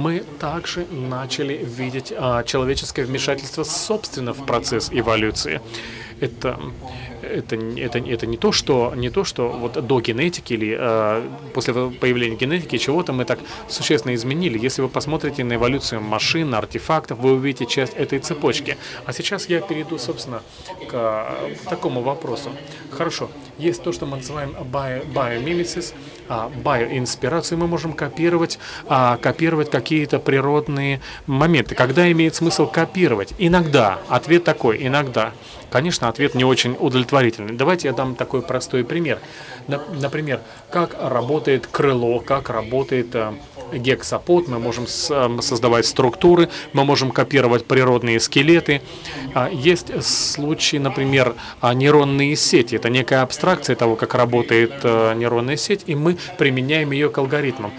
мы также начали видеть а, человеческое вмешательство собственно в процесс эволюции. Это это, это, это не то, что не то, что вот до генетики или э, после появления генетики чего-то мы так существенно изменили. Если вы посмотрите на эволюцию машин, артефактов, вы увидите часть этой цепочки. А сейчас я перейду, собственно, к э, такому вопросу. Хорошо, есть то, что мы называем bio, а, биоинспирацию мы можем копировать, а, копировать какие-то природные моменты. Когда имеет смысл копировать? Иногда. Ответ такой, иногда. Конечно, ответ не очень удовлетворительный. Давайте я дам такой простой пример. Например, как работает крыло, как работает э, гексапод, мы можем эм, создавать структуры, мы можем копировать природные скелеты. А, есть случаи, например, а, нейронные сети. Это некая абстракция того, как работает э, нейронная сеть, и мы применяем ее к алгоритмам.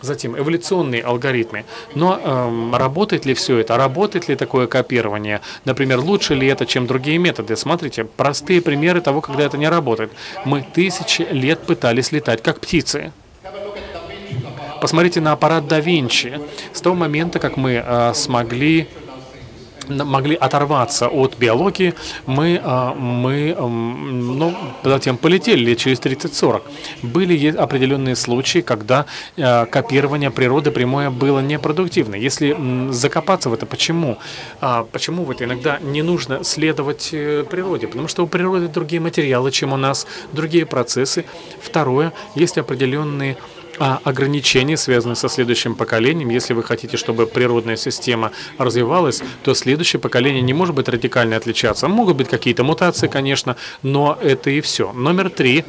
Затем эволюционные алгоритмы. Но эм, работает ли все это? Работает ли такое копирование? Например, лучше ли это, чем другие методы? Смотрите, простые примеры того, когда это не работает. Мы тысячи лет пытались летать как птицы. Посмотрите на аппарат да Винчи. С того момента, как мы э, смогли могли оторваться от биологии, мы, а, мы ну, затем полетели через 30-40. Были определенные случаи, когда а, копирование природы прямое было непродуктивно. Если закопаться в это, почему? А, почему в это иногда не нужно следовать э, природе? Потому что у природы другие материалы, чем у нас, другие процессы. Второе, есть определенные а ограничения, связанные со следующим поколением. Если вы хотите, чтобы природная система развивалась, то следующее поколение не может быть радикально отличаться. Могут быть какие-то мутации, конечно, но это и все. Номер три.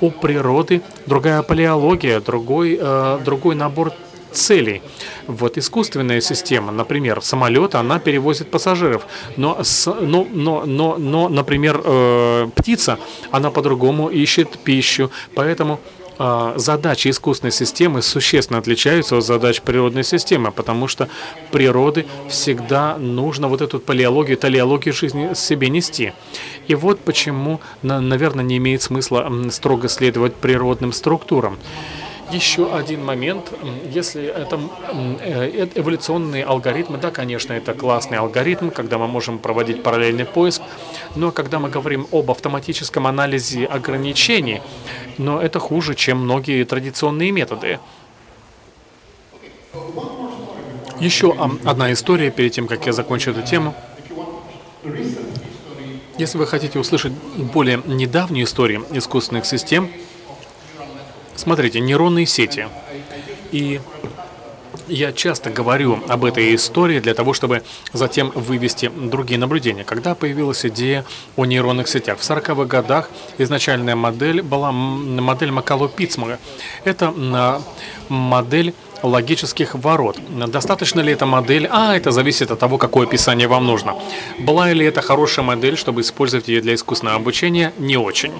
У природы другая палеология, другой, э, другой набор целей. Вот искусственная система, например, самолет, она перевозит пассажиров, но, с, но, но, но, но например, э, птица, она по-другому ищет пищу, поэтому задачи искусственной системы существенно отличаются от задач природной системы, потому что природы всегда нужно вот эту палеологию, талеологию жизни себе нести. И вот почему, наверное, не имеет смысла строго следовать природным структурам. Еще один момент, если это э, эволюционные алгоритмы, да, конечно, это классный алгоритм, когда мы можем проводить параллельный поиск, но когда мы говорим об автоматическом анализе ограничений, но это хуже, чем многие традиционные методы. Еще одна история перед тем, как я закончу эту тему. Если вы хотите услышать более недавнюю историю искусственных систем, Смотрите, нейронные сети. И я часто говорю об этой истории для того, чтобы затем вывести другие наблюдения. Когда появилась идея о нейронных сетях? В 40-х годах изначальная модель была модель Макало-Питцмана. Это модель логических ворот. Достаточно ли эта модель? А, это зависит от того, какое описание вам нужно. Была ли это хорошая модель, чтобы использовать ее для искусственного обучения? Не очень.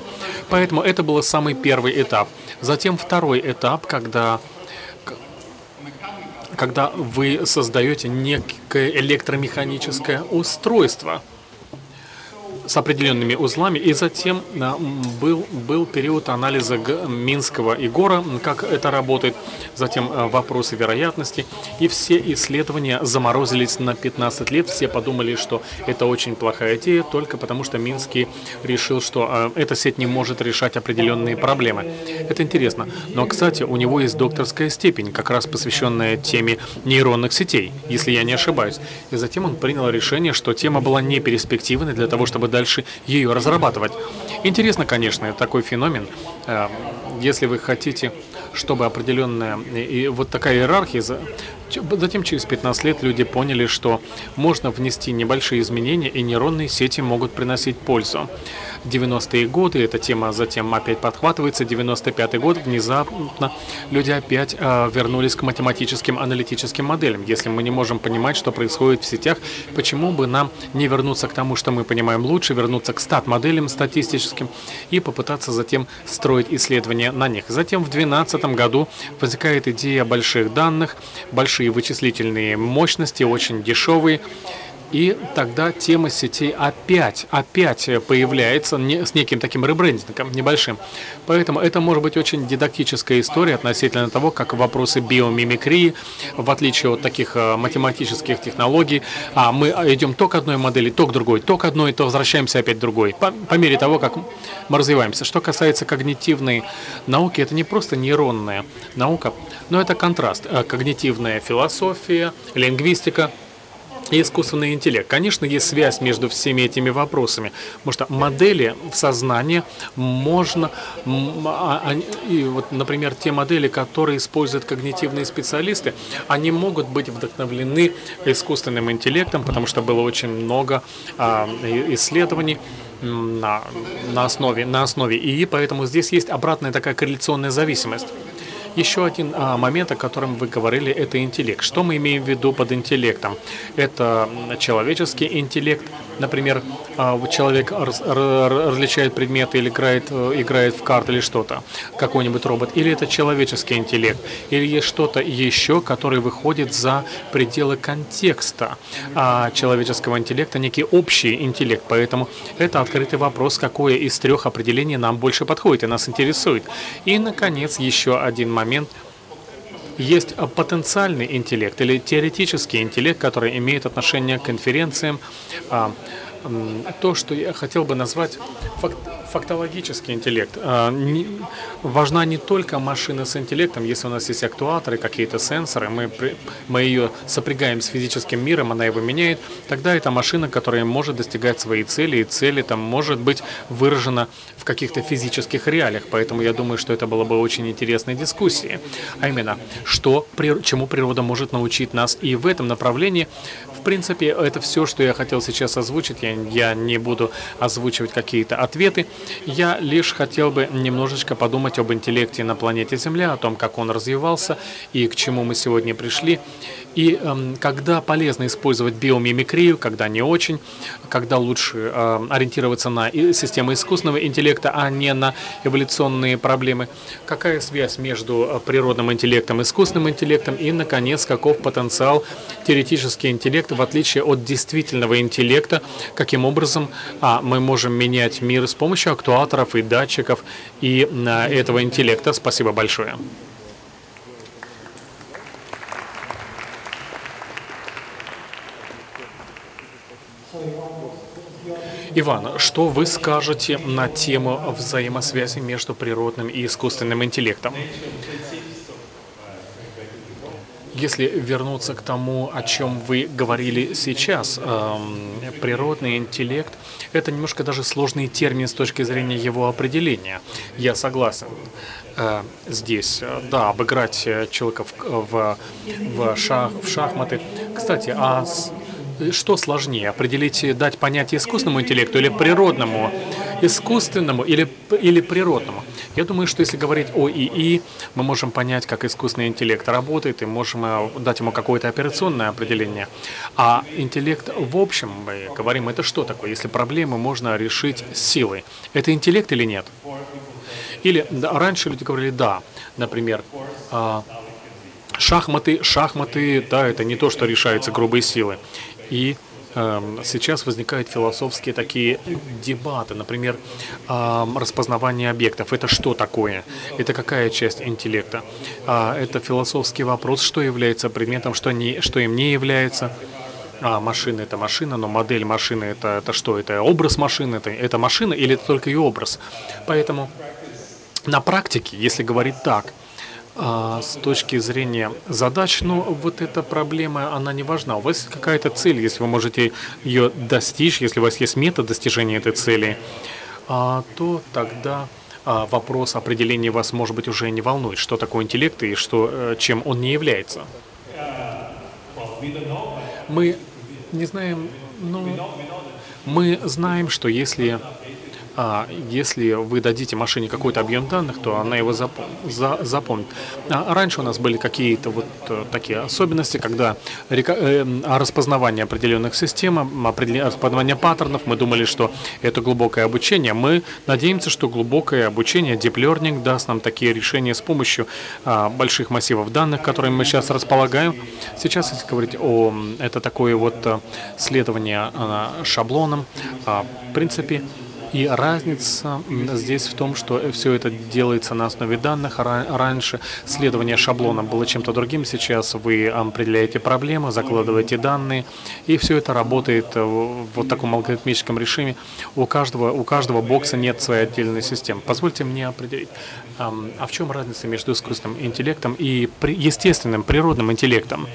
Поэтому это был самый первый этап. Затем второй этап, когда когда вы создаете некое электромеханическое устройство – с определенными узлами, и затем был, был период анализа Минского и Гора, как это работает, затем э, вопросы вероятности, и все исследования заморозились на 15 лет, все подумали, что это очень плохая идея, только потому что Минский решил, что э, эта сеть не может решать определенные проблемы. Это интересно. Но, кстати, у него есть докторская степень, как раз посвященная теме нейронных сетей, если я не ошибаюсь. И затем он принял решение, что тема была не перспективной для того, чтобы дальше ее разрабатывать. Интересно, конечно, такой феномен. Эм, если вы хотите, чтобы определенная и вот такая иерархия Затем через 15 лет люди поняли, что можно внести небольшие изменения, и нейронные сети могут приносить пользу. 90-е годы, эта тема затем опять подхватывается, 95-й год, внезапно люди опять э, вернулись к математическим аналитическим моделям. Если мы не можем понимать, что происходит в сетях, почему бы нам не вернуться к тому, что мы понимаем лучше, вернуться к стат-моделям статистическим и попытаться затем строить исследования на них. Затем в 2012 году возникает идея больших данных, больших большие вычислительные мощности, очень дешевые. И тогда тема сетей опять, опять появляется не, с неким таким ребрендингом небольшим. Поэтому это может быть очень дидактическая история относительно того, как вопросы биомимикрии, в отличие от таких э, математических технологий, а мы идем то к одной модели, то к другой, то к одной, то возвращаемся опять к другой, по, по мере того, как мы развиваемся. Что касается когнитивной науки, это не просто нейронная наука, но это контраст. Э, когнитивная философия, лингвистика – и искусственный интеллект. Конечно, есть связь между всеми этими вопросами, потому что модели в сознании можно, а, и вот, например, те модели, которые используют когнитивные специалисты, они могут быть вдохновлены искусственным интеллектом, потому что было очень много а, исследований, на, на, основе, на основе ИИ, поэтому здесь есть обратная такая корреляционная зависимость. Еще один а, момент, о котором вы говорили, это интеллект. Что мы имеем в виду под интеллектом? Это человеческий интеллект, Например, а, человек различает предметы или играет, э, играет в карты или что-то, какой-нибудь робот, или это человеческий интеллект, или есть что-то еще, которое выходит за пределы контекста а человеческого интеллекта, некий общий интеллект. Поэтому это открытый вопрос, какое из трех определений нам больше подходит и нас интересует. И, наконец, еще один момент – есть потенциальный интеллект или теоретический интеллект, который имеет отношение к конференциям, а, то, что я хотел бы назвать фактологический интеллект. А, важна не только машина с интеллектом, если у нас есть актуаторы, какие-то сенсоры, мы, мы ее сопрягаем с физическим миром, она его меняет, тогда это машина, которая может достигать своей цели, и цели там может быть выражена в каких-то физических реалиях. Поэтому я думаю, что это было бы очень интересной дискуссией. А именно, что, чему природа может научить нас и в этом направлении. В принципе, это все, что я хотел сейчас озвучить. Я, я не буду озвучивать какие-то ответы. Я лишь хотел бы немножечко подумать об интеллекте на планете Земля, о том, как он развивался и к чему мы сегодня пришли. И э, когда полезно использовать биомимикрию, когда не очень, когда лучше э, ориентироваться на системы искусственного интеллекта, а не на эволюционные проблемы. Какая связь между э, природным интеллектом искусственным интеллектом? И, наконец, каков потенциал теоретический интеллект в отличие от действительного интеллекта? Каким образом а, мы можем менять мир с помощью актуаторов и датчиков и а, этого интеллекта? Спасибо большое. Иван, что вы скажете на тему взаимосвязи между природным и искусственным интеллектом? Если вернуться к тому, о чем вы говорили сейчас, э, природный интеллект – это немножко даже сложный термин с точки зрения его определения. Я согласен э, здесь. Да, обыграть человека в, в, в, шах, в шахматы. Кстати, а что сложнее, определить, дать понятие искусственному интеллекту или природному? Искусственному или, или природному? Я думаю, что если говорить о ИИ, мы можем понять, как искусственный интеллект работает, и можем э, дать ему какое-то операционное определение. А интеллект в общем, мы говорим, это что такое? Если проблемы можно решить силой, это интеллект или нет? Или да, раньше люди говорили «да», например, а, шахматы, шахматы, да, это не то, что решается грубой силой. И сейчас возникают философские такие дебаты, например, распознавание объектов. Это что такое? Это какая часть интеллекта? А, это философский вопрос, что является предметом, что, не, что им не является. А, машина – это машина, но модель машины – это, это что? Это образ машины? Это, это машина или это только ее образ? Поэтому на практике, если говорить так, а с точки зрения задач, ну, вот эта проблема, она не важна. У вас есть какая-то цель, если вы можете ее достичь, если у вас есть метод достижения этой цели, а, то тогда а, вопрос определения вас, может быть, уже не волнует, что такое интеллект и что, э, чем он не является. Мы не знаем, ну, мы знаем, что если а, если вы дадите машине какой-то объем данных, то она его запом за запомнит. А раньше у нас были какие-то вот э, такие особенности, когда э, распознавание определенных систем, распознавание паттернов, мы думали, что это глубокое обучение. Мы надеемся, что глубокое обучение, deep learning даст нам такие решения с помощью а, больших массивов данных, которыми мы сейчас располагаем. Сейчас, если говорить о... Это такое вот э, следование а, шаблоном. А, в принципе, и разница здесь в том, что все это делается на основе данных. Раньше следование шаблоном было чем-то другим. Сейчас вы определяете проблемы, закладываете данные, и все это работает в вот таком алгоритмическом режиме. У каждого, у каждого бокса нет своей отдельной системы. Позвольте мне определить, а в чем разница между искусственным интеллектом и естественным природным интеллектом?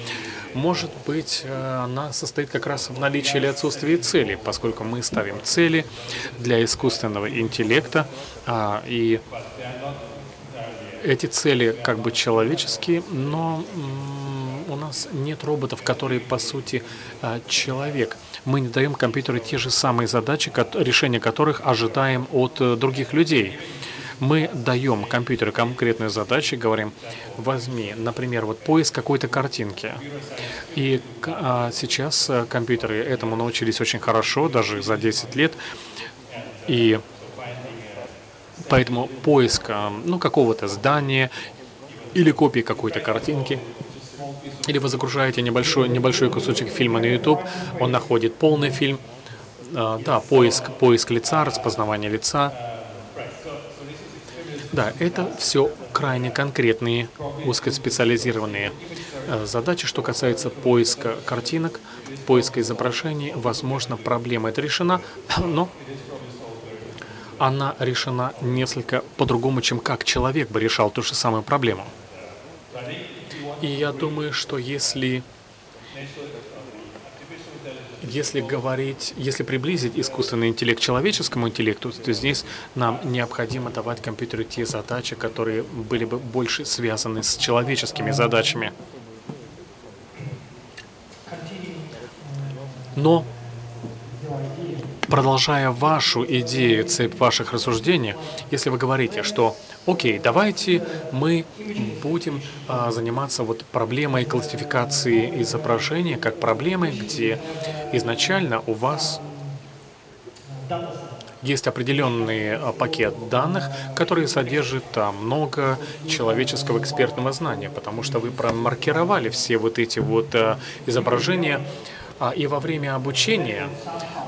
Может быть, э, она состоит как раз в наличии или отсутствии цели, поскольку мы ставим цели для искусственного интеллекта, а, и эти цели как бы человеческие, но у нас нет роботов, которые по сути э, человек. Мы не даем компьютеру те же самые задачи, решения которых ожидаем от э, других людей мы даем компьютеру конкретные задачи, говорим, возьми, например, вот поиск какой-то картинки. И а, сейчас э, компьютеры этому научились очень хорошо, даже за 10 лет. И поэтому поиск ну, какого-то здания или копии какой-то картинки или вы загружаете небольшой, небольшой кусочек фильма на YouTube, он находит полный фильм, а, да, поиск, поиск лица, распознавание лица, да, это все крайне конкретные, узкоспециализированные э, задачи. Что касается поиска картинок, поиска изображений, возможно, проблема эта решена, но она решена несколько по-другому, чем как человек бы решал ту же самую проблему. И я думаю, что если если говорить, если приблизить искусственный интеллект к человеческому интеллекту, то здесь нам необходимо давать компьютеру те задачи, которые были бы больше связаны с человеческими задачами. Но продолжая вашу идею, цепь ваших рассуждений, если вы говорите, что окей, давайте мы будем а, заниматься вот проблемой классификации изображения как проблемой, где изначально у вас есть определенный а, пакет данных, который содержит а, много человеческого экспертного знания, потому что вы промаркировали все вот эти вот а, изображения, и во время обучения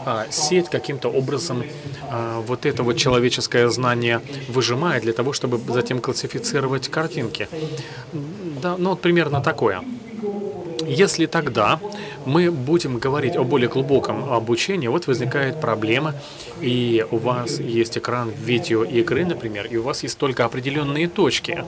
а, сеть каким-то образом а, вот это вот человеческое знание выжимает для того, чтобы затем классифицировать картинки. Да, ну вот примерно такое. Если тогда мы будем говорить о более глубоком обучении, вот возникает проблема, и у вас есть экран видео игры, например, и у вас есть только определенные точки.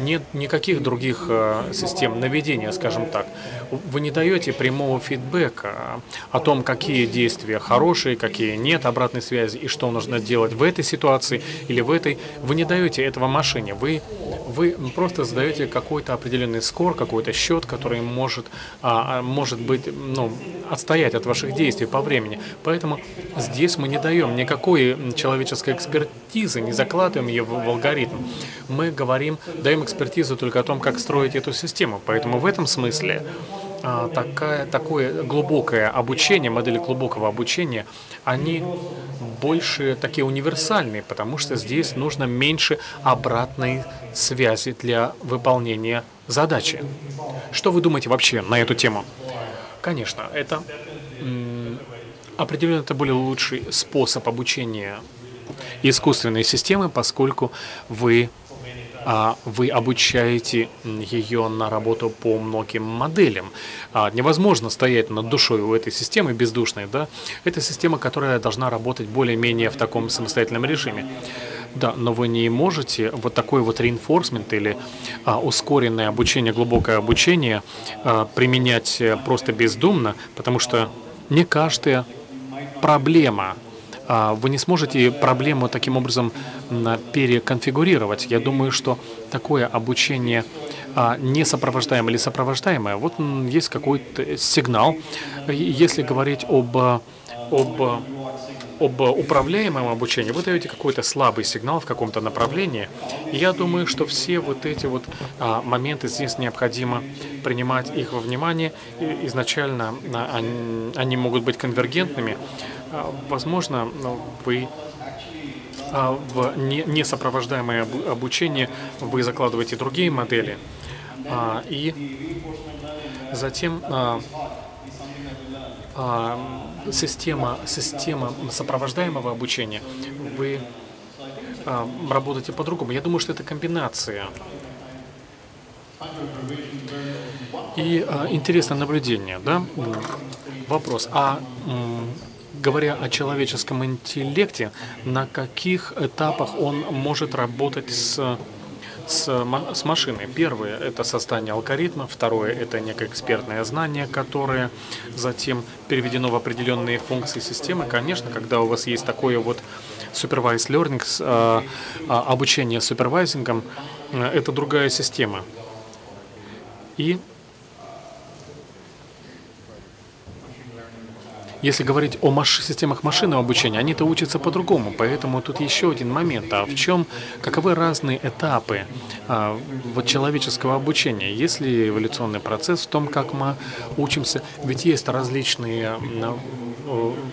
Нет никаких других э, систем наведения, скажем так. Вы не даете прямого фидбэка о том, какие действия хорошие, какие нет обратной связи, и что нужно делать в этой ситуации или в этой. Вы не даете этого машине. Вы, вы просто задаете какой-то определенный скор, какой-то счет, который может, а, а, может быть, ну, отстоять от ваших действий по времени. Поэтому здесь мы не даем никакой человеческой экспертизы, не закладываем ее в, алгоритм. Мы говорим, даем экспертизу только о том, как строить эту систему. Поэтому в этом смысле такая, такое глубокое обучение, модели глубокого обучения, они больше такие универсальные, потому что здесь нужно меньше обратной связи для выполнения задачи. Что вы думаете вообще на эту тему? Конечно, это определенно это более лучший способ обучения искусственной системы, поскольку вы а вы обучаете ее на работу по многим моделям. А невозможно стоять над душой у этой системы бездушной, да? Это система, которая должна работать более-менее в таком самостоятельном режиме. Да, но вы не можете вот такой вот reinforcement или а, ускоренное обучение, глубокое обучение а, применять э, просто бездумно, потому что не каждая проблема вы не сможете проблему таким образом переконфигурировать. Я думаю, что такое обучение а, не сопровождаемое или сопровождаемое, вот есть какой-то сигнал. Если говорить об, об об управляемом обучении, вы даете какой-то слабый сигнал в каком-то направлении. И я думаю, что все вот эти вот а, моменты здесь необходимо принимать их во внимание. И изначально а, они, они могут быть конвергентными. А, возможно, вы а, в не, несопровождаемое обучение вы закладываете другие модели. А, и затем а, система, система сопровождаемого обучения, вы а, работаете по-другому. Я думаю, что это комбинация. И а, интересное наблюдение, да? Вопрос. А говоря о человеческом интеллекте, на каких этапах он может работать с с, с машиной. Первое – это создание алгоритма, второе – это некое экспертное знание, которое затем переведено в определенные функции системы. Конечно, когда у вас есть такое вот supervised learning, а, а, обучение супервайзингом, э, это другая система. И Если говорить о маш системах машинного обучения, они-то учатся по-другому, поэтому тут еще один момент. А в чем, каковы разные этапы а, вот человеческого обучения? Есть ли эволюционный процесс в том, как мы учимся? Ведь есть различные,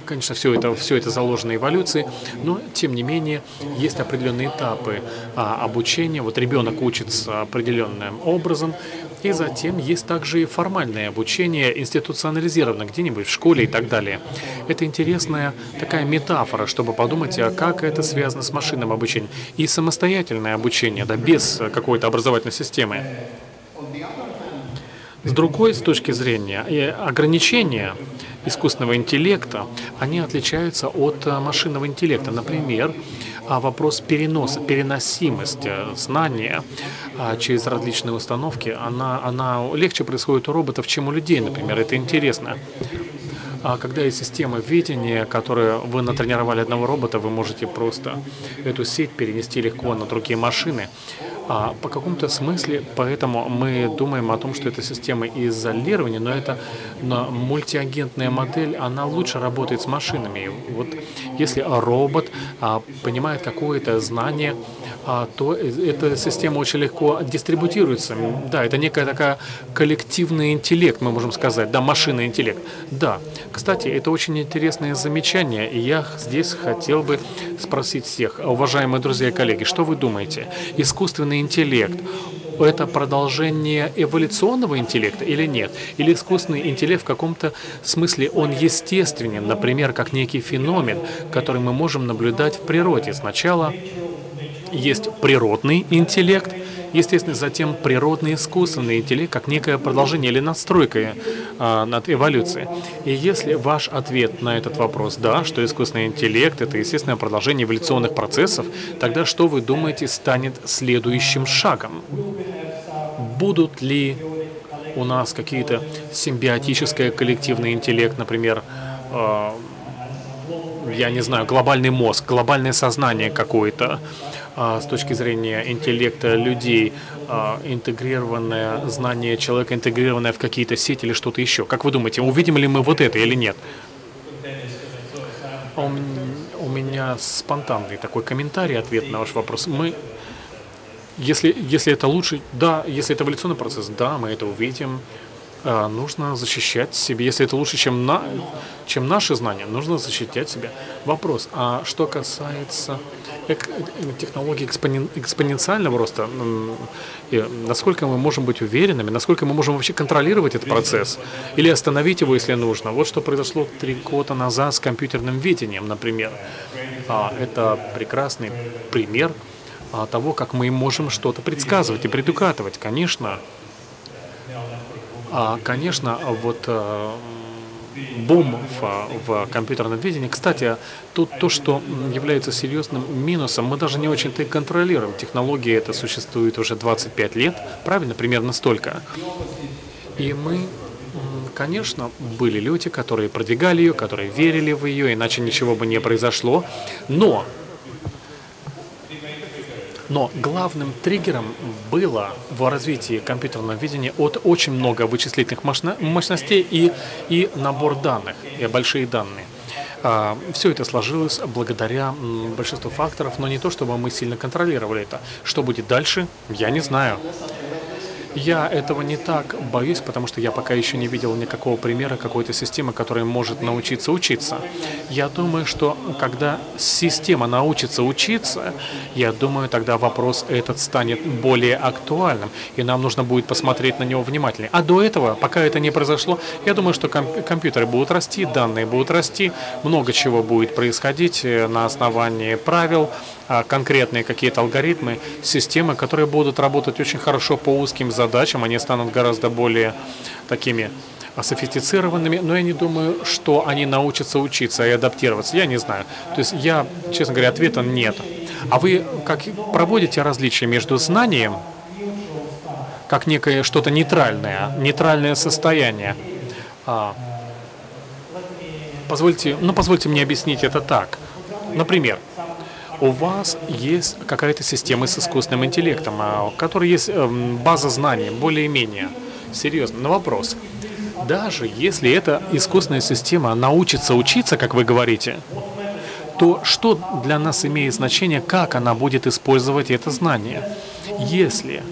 конечно, все это, все это заложено эволюцией, но тем не менее есть определенные этапы а, обучения. Вот ребенок учится определенным образом, и затем есть также и формальное обучение, институционализированное где-нибудь в школе и так далее. Это интересная такая метафора, чтобы подумать, а как это связано с машинным обучением. И самостоятельное обучение, да, без какой-то образовательной системы. С другой с точки зрения, ограничения искусственного интеллекта, они отличаются от машинного интеллекта. Например, а вопрос переноса, переносимости знания а, через различные установки, она, она легче происходит у роботов, чем у людей, например. Это интересно. А когда есть система видения, которую вы натренировали одного робота, вы можете просто эту сеть перенести легко на другие машины. А по какому-то смысле, поэтому мы думаем о том, что это система изолирования, но это но мультиагентная модель, она лучше работает с машинами. Вот если робот а, понимает какое-то знание, то эта система очень легко дистрибутируется. Да, это некая такая коллективный интеллект, мы можем сказать, да, машинный интеллект. Да, кстати, это очень интересное замечание, и я здесь хотел бы спросить всех, уважаемые друзья и коллеги, что вы думаете? Искусственный интеллект, это продолжение эволюционного интеллекта или нет? Или искусственный интеллект в каком-то смысле он естественен, например, как некий феномен, который мы можем наблюдать в природе. Сначала есть природный интеллект, естественно, затем природный искусственный интеллект, как некое продолжение или надстройка э, над эволюцией. И если ваш ответ на этот вопрос «да», что искусственный интеллект — это естественное продолжение эволюционных процессов, тогда что вы думаете станет следующим шагом? Будут ли у нас какие-то симбиотическое коллективный интеллект, например, э, я не знаю, глобальный мозг, глобальное сознание какое-то, с точки зрения интеллекта людей, а, интегрированное знание человека, интегрированное в какие-то сети или что-то еще. Как вы думаете, увидим ли мы вот это или нет? У меня спонтанный такой комментарий, ответ на ваш вопрос. Мы, если, если это лучше, да, если это эволюционный процесс, да, мы это увидим. А, нужно защищать себя. Если это лучше, чем, на, чем наши знания, нужно защищать себя. Вопрос, а что касается технологий экспонен, экспоненциального роста, насколько мы можем быть уверенными, насколько мы можем вообще контролировать этот процесс или остановить его, если нужно. Вот что произошло три года назад с компьютерным видением, например. А, это прекрасный пример а, того, как мы можем что-то предсказывать и предугадывать. Конечно, конечно, вот э, бум в, в компьютерном видении. Кстати, тут то, что является серьезным минусом, мы даже не очень-то и контролируем. Технология это существует уже 25 лет, правильно, примерно столько. И мы, конечно, были люди, которые продвигали ее, которые верили в ее, иначе ничего бы не произошло. Но но главным триггером было в развитии компьютерного видения от очень много вычислительных мощностей и, и набор данных, и большие данные. А, все это сложилось благодаря большинству факторов, но не то, чтобы мы сильно контролировали это. Что будет дальше, я не знаю. Я этого не так боюсь, потому что я пока еще не видел никакого примера какой-то системы, которая может научиться учиться. Я думаю, что когда система научится учиться, я думаю, тогда вопрос этот станет более актуальным, и нам нужно будет посмотреть на него внимательнее. А до этого, пока это не произошло, я думаю, что комп компьютеры будут расти, данные будут расти, много чего будет происходить э, на основании правил, а, конкретные какие-то алгоритмы, системы, которые будут работать очень хорошо по узким задачам, они станут гораздо более такими софистицированными, но я не думаю, что они научатся учиться и адаптироваться. Я не знаю. То есть я, честно говоря, ответа нет. А вы как проводите различия между знанием, как некое что-то нейтральное, нейтральное состояние? А, позвольте, ну, позвольте мне объяснить это так. Например, у вас есть какая-то система с искусственным интеллектом, а, у которой есть эм, база знаний, более-менее. Серьезно, на вопрос. Даже если эта искусственная система научится учиться, как вы говорите, то что для нас имеет значение, как она будет использовать это знание? Если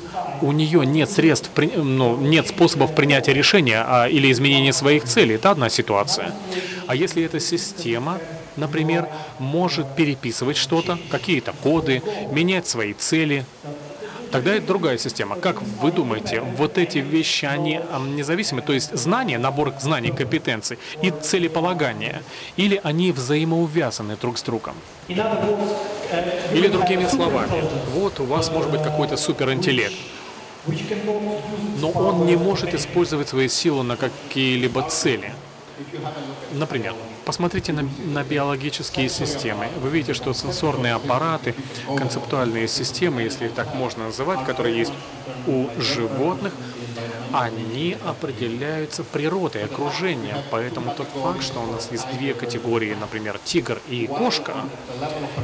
у нее нет средств, ну, нет способов принятия решения а, или изменения своих целей, это одна ситуация. А если эта система например, может переписывать что-то, какие-то коды, менять свои цели. Тогда это другая система. Как вы думаете, вот эти вещи, они независимы? То есть знания, набор знаний, компетенций и целеполагания? Или они взаимоувязаны друг с другом? Или другими словами, вот у вас может быть какой-то суперинтеллект, но он не может использовать свои силы на какие-либо цели. Например, посмотрите на, на биологические системы. Вы видите, что сенсорные аппараты, концептуальные системы, если их так можно называть, которые есть у животных, они определяются природой окружения. Поэтому тот факт, что у нас есть две категории, например, тигр и кошка,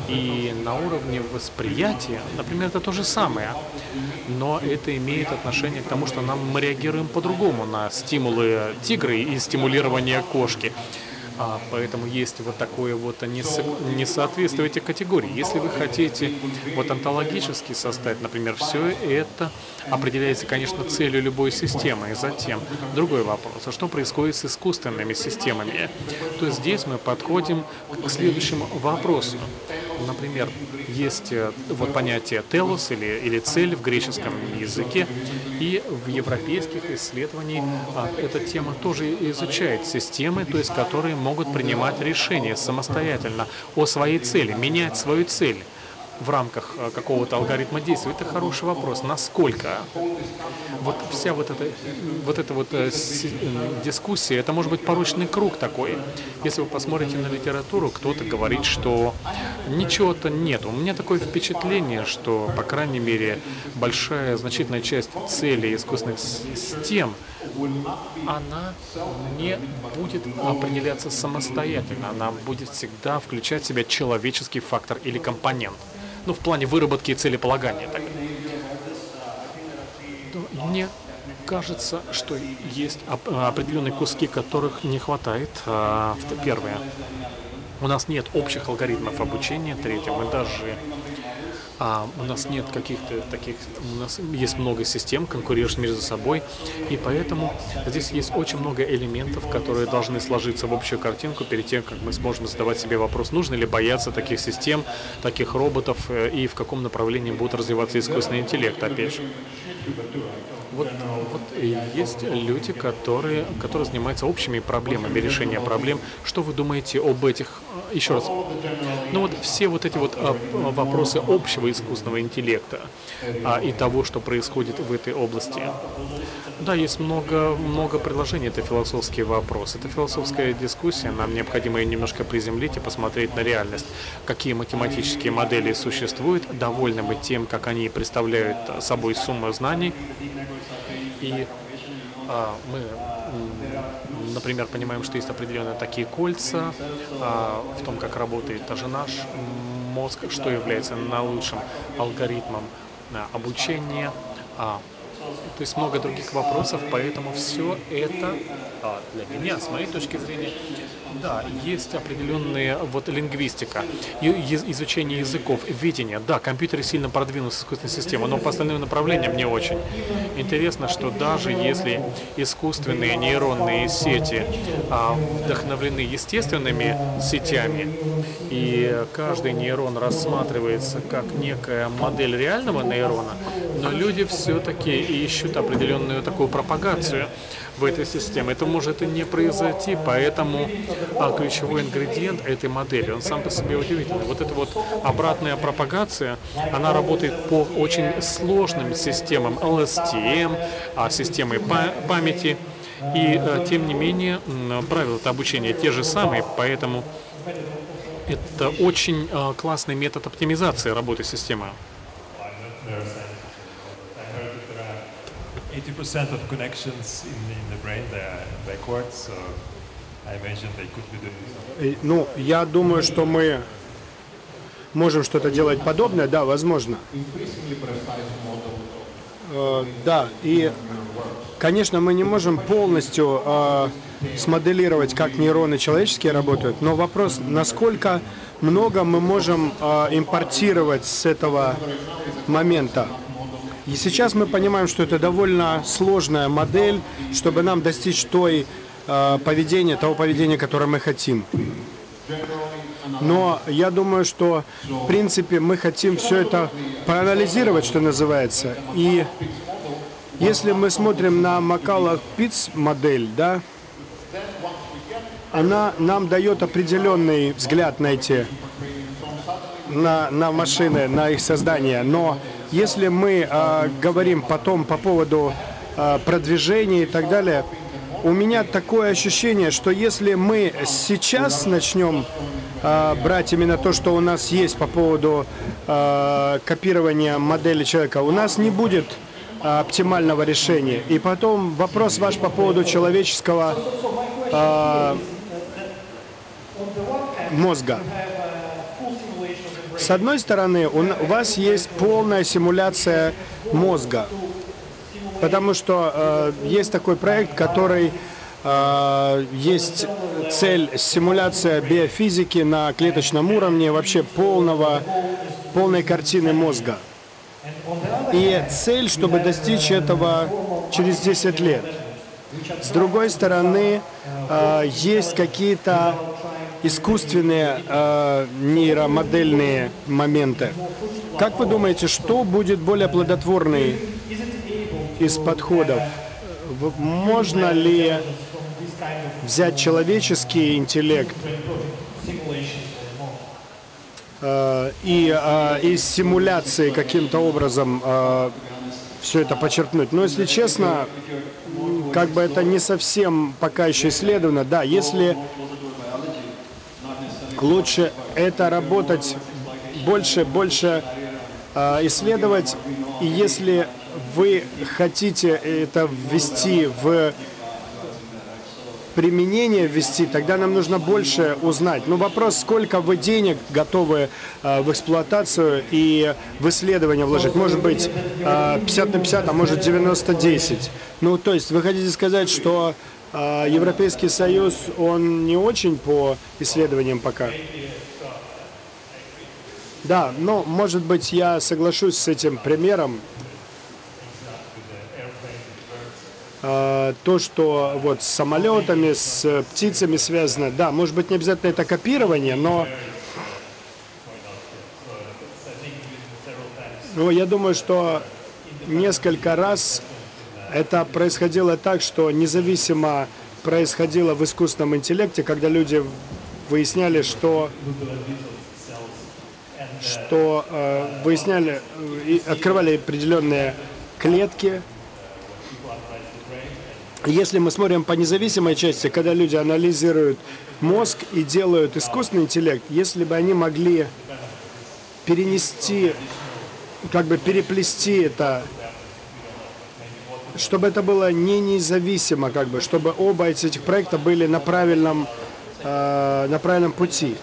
и на уровне восприятия, например, это то же самое. Но это имеет отношение к тому, что нам мы реагируем по-другому на стимулы тигра и стимулирование кошки. А, поэтому есть вот такое вот несоответствие этих категорий. Если вы хотите вот онтологически составить, например, все это определяется, конечно, целью любой системы. И затем другой вопрос, а что происходит с искусственными системами? То есть здесь мы подходим к следующему вопросу. Например, есть э, вот понятие телос или, или цель в греческом языке, и в европейских исследованиях а, эта тема тоже изучает системы, то есть которые могут принимать решения самостоятельно о своей цели, менять свою цель в рамках э, какого-то алгоритма действия? Это хороший вопрос. Насколько? Вот вся вот эта вот, эта вот э, дискуссия, это может быть порочный круг такой. Если вы посмотрите на литературу, кто-то говорит, что ничего-то нет. У меня такое впечатление, что, по крайней мере, большая, значительная часть целей искусственных систем, она не будет определяться самостоятельно. Она будет всегда включать в себя человеческий фактор или компонент ну, в плане выработки и целеполагания. Так. Мне кажется, что есть определенные куски, которых не хватает. А, первое. У нас нет общих алгоритмов обучения. Третье. Мы даже а у нас нет каких-то таких, у нас есть много систем, конкурирующих между собой, и поэтому здесь есть очень много элементов, которые должны сложиться в общую картинку перед тем, как мы сможем задавать себе вопрос, нужно ли бояться таких систем, таких роботов, э, и в каком направлении будет развиваться искусственный интеллект, опять же. Вот, вот есть люди, которые, которые занимаются общими проблемами, решения проблем. Что вы думаете об этих, еще раз, ну вот все вот эти вот а, вопросы общего искусственного интеллекта а, и того, что происходит в этой области. Да, есть много, много предложений, это философский вопрос, это философская дискуссия, нам необходимо ее немножко приземлить и посмотреть на реальность, какие математические модели существуют, довольны мы тем, как они представляют собой сумму знаний, и а, мы, например, понимаем, что есть определенные такие кольца а, в том, как работает даже наш мозг, что является наилучшим алгоритмом а, обучения. А, то есть много других вопросов, поэтому все это а, для меня, с моей точки зрения, Да, есть определенные вот лингвистика, изучение языков, видение. Да, компьютеры сильно продвинулись искусственной системе, но по остальным направлениям не очень. Интересно, что даже если искусственные нейронные сети а, вдохновлены естественными сетями, и каждый нейрон рассматривается как некая модель реального нейрона, но люди все-таки ищут определенную такую пропагацию в этой системе. Это может и не произойти, поэтому а, ключевой ингредиент этой модели, он сам по себе удивительный. Вот эта вот обратная пропагация, она работает по очень сложным системам LSTM, а, системой памяти, и э, тем не менее правила обучения те же самые, поэтому это очень э, классный метод оптимизации работы системы. 80% of connections in, in the brain they are backwards, so I imagine they could be doing. Ну, я думаю, что мы можем что-то делать подобное, да, возможно. Э, да, и, конечно, мы не можем полностью э, смоделировать, как нейроны человеческие работают, но вопрос, насколько много мы можем э, импортировать с этого момента. И сейчас мы понимаем, что это довольно сложная модель, чтобы нам достичь той э, поведения, того поведения, которое мы хотим. Но я думаю, что в принципе мы хотим все это проанализировать, что называется. И если мы смотрим на Макала Питц модель, да, она нам дает определенный взгляд на эти на, на машины, на их создание. Но если мы э, говорим потом по поводу э, продвижения и так далее, у меня такое ощущение, что если мы сейчас начнем э, брать именно то, что у нас есть по поводу э, копирования модели человека, у нас не будет оптимального решения. И потом вопрос ваш по поводу человеческого э, мозга. С одной стороны, у вас есть полная симуляция мозга, потому что э, есть такой проект, который э, есть цель симуляция биофизики на клеточном уровне, вообще полного, полной картины мозга. И цель, чтобы достичь этого через 10 лет. С другой стороны, э, есть какие-то искусственные э, нейромодельные моменты. Как вы думаете, что будет более плодотворный из подходов? Можно ли взять человеческий интеллект э, и э, из симуляции каким-то образом э, все это почерпнуть? Но если честно, как бы это не совсем пока еще исследовано. Да, если лучше это работать больше, больше э, исследовать. И если вы хотите это ввести в применение ввести, тогда нам нужно больше узнать. Но вопрос, сколько вы денег готовы э, в эксплуатацию и в исследование вложить. Может быть э, 50 на 50, а может 90-10. Ну, то есть вы хотите сказать, что а Европейский Союз, он не очень по исследованиям пока. Да, но, может быть, я соглашусь с этим примером. А, то, что вот с самолетами, с птицами связано, да, может быть, не обязательно это копирование, но но я думаю, что несколько раз это происходило так, что независимо происходило в искусственном интеллекте, когда люди выясняли, что что э, выясняли, э, открывали определенные клетки. Если мы смотрим по независимой части, когда люди анализируют мозг и делают искусственный интеллект, если бы они могли перенести, как бы переплести это чтобы это было не независимо, как бы, чтобы оба этих проекта были на правильном, э, на правильном пути.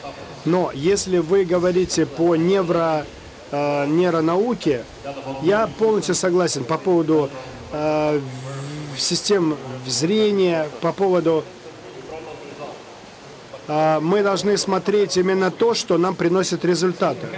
Но если вы говорите по невро, э, нейронауке, я полностью согласен по поводу э, систем зрения, по поводу а, мы должны смотреть именно то, что нам приносит результаты.